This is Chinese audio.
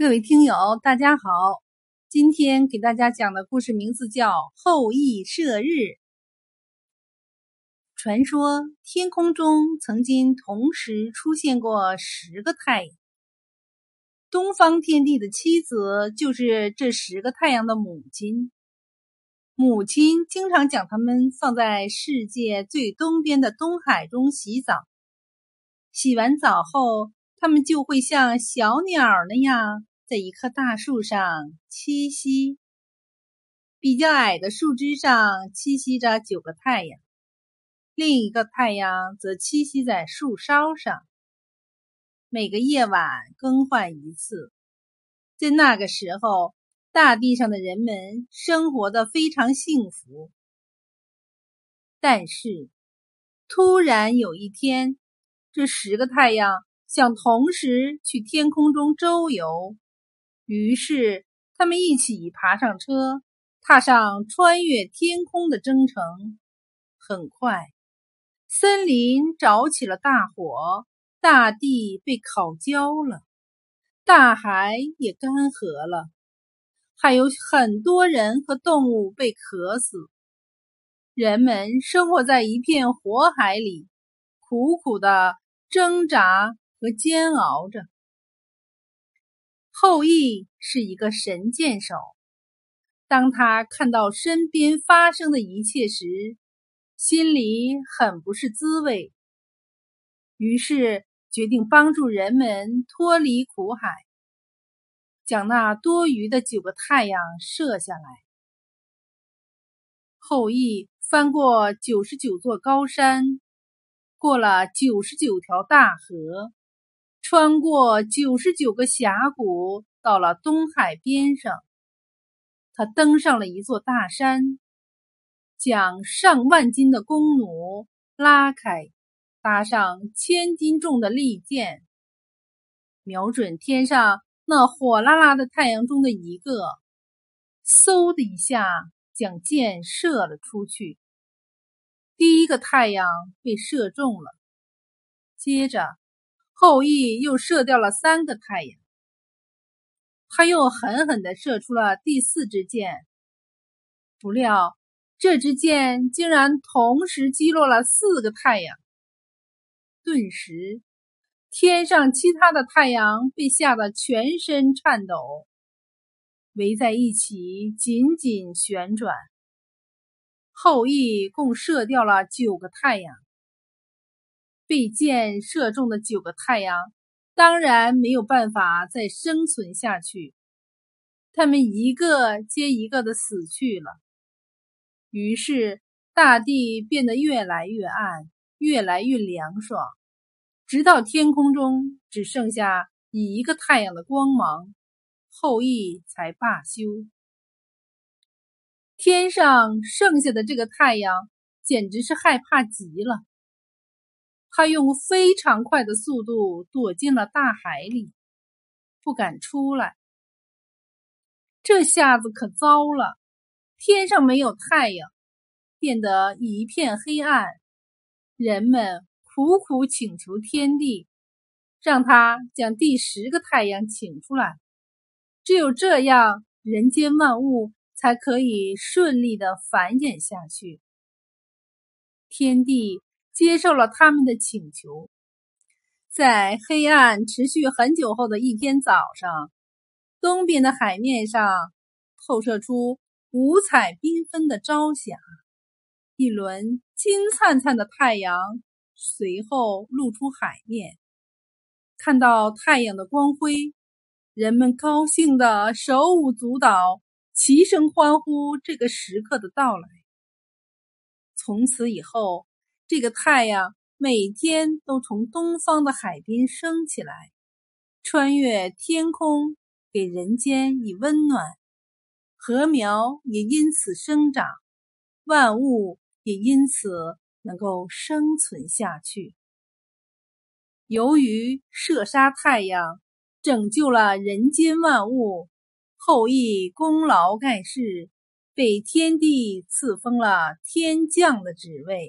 各位听友，大家好！今天给大家讲的故事名字叫《后羿射日》。传说天空中曾经同时出现过十个太阳，东方天帝的妻子就是这十个太阳的母亲。母亲经常将他们放在世界最东边的东海中洗澡，洗完澡后，他们就会像小鸟那样。在一棵大树上栖息，比较矮的树枝上栖息着九个太阳，另一个太阳则栖息在树梢上。每个夜晚更换一次。在那个时候，大地上的人们生活的非常幸福。但是，突然有一天，这十个太阳想同时去天空中周游。于是，他们一起爬上车，踏上穿越天空的征程。很快，森林着起了大火，大地被烤焦了，大海也干涸了，还有很多人和动物被渴死。人们生活在一片火海里，苦苦的挣扎和煎熬着。后羿是一个神箭手，当他看到身边发生的一切时，心里很不是滋味。于是决定帮助人们脱离苦海，将那多余的九个太阳射下来。后羿翻过九十九座高山，过了九十九条大河。穿过九十九个峡谷，到了东海边上，他登上了一座大山，将上万斤的弓弩拉开，搭上千斤重的利箭，瞄准天上那火辣辣的太阳中的一个，嗖的一下将箭射了出去。第一个太阳被射中了，接着。后羿又射掉了三个太阳，他又狠狠地射出了第四支箭，不料这支箭竟然同时击落了四个太阳。顿时，天上其他的太阳被吓得全身颤抖，围在一起紧紧旋转。后羿共射掉了九个太阳。被箭射中的九个太阳，当然没有办法再生存下去，他们一个接一个的死去了。于是，大地变得越来越暗，越来越凉爽，直到天空中只剩下一个太阳的光芒，后羿才罢休。天上剩下的这个太阳，简直是害怕极了。他用非常快的速度躲进了大海里，不敢出来。这下子可糟了，天上没有太阳，变得一片黑暗。人们苦苦请求天帝，让他将第十个太阳请出来。只有这样，人间万物才可以顺利的繁衍下去。天帝。接受了他们的请求，在黑暗持续很久后的一天早上，东边的海面上透射出五彩缤纷的朝霞，一轮金灿灿的太阳随后露出海面。看到太阳的光辉，人们高兴的手舞足蹈，齐声欢呼这个时刻的到来。从此以后。这个太阳每天都从东方的海边升起来，穿越天空，给人间以温暖。禾苗也因此生长，万物也因此能够生存下去。由于射杀太阳，拯救了人间万物，后羿功劳盖世，被天帝赐封了天将的职位。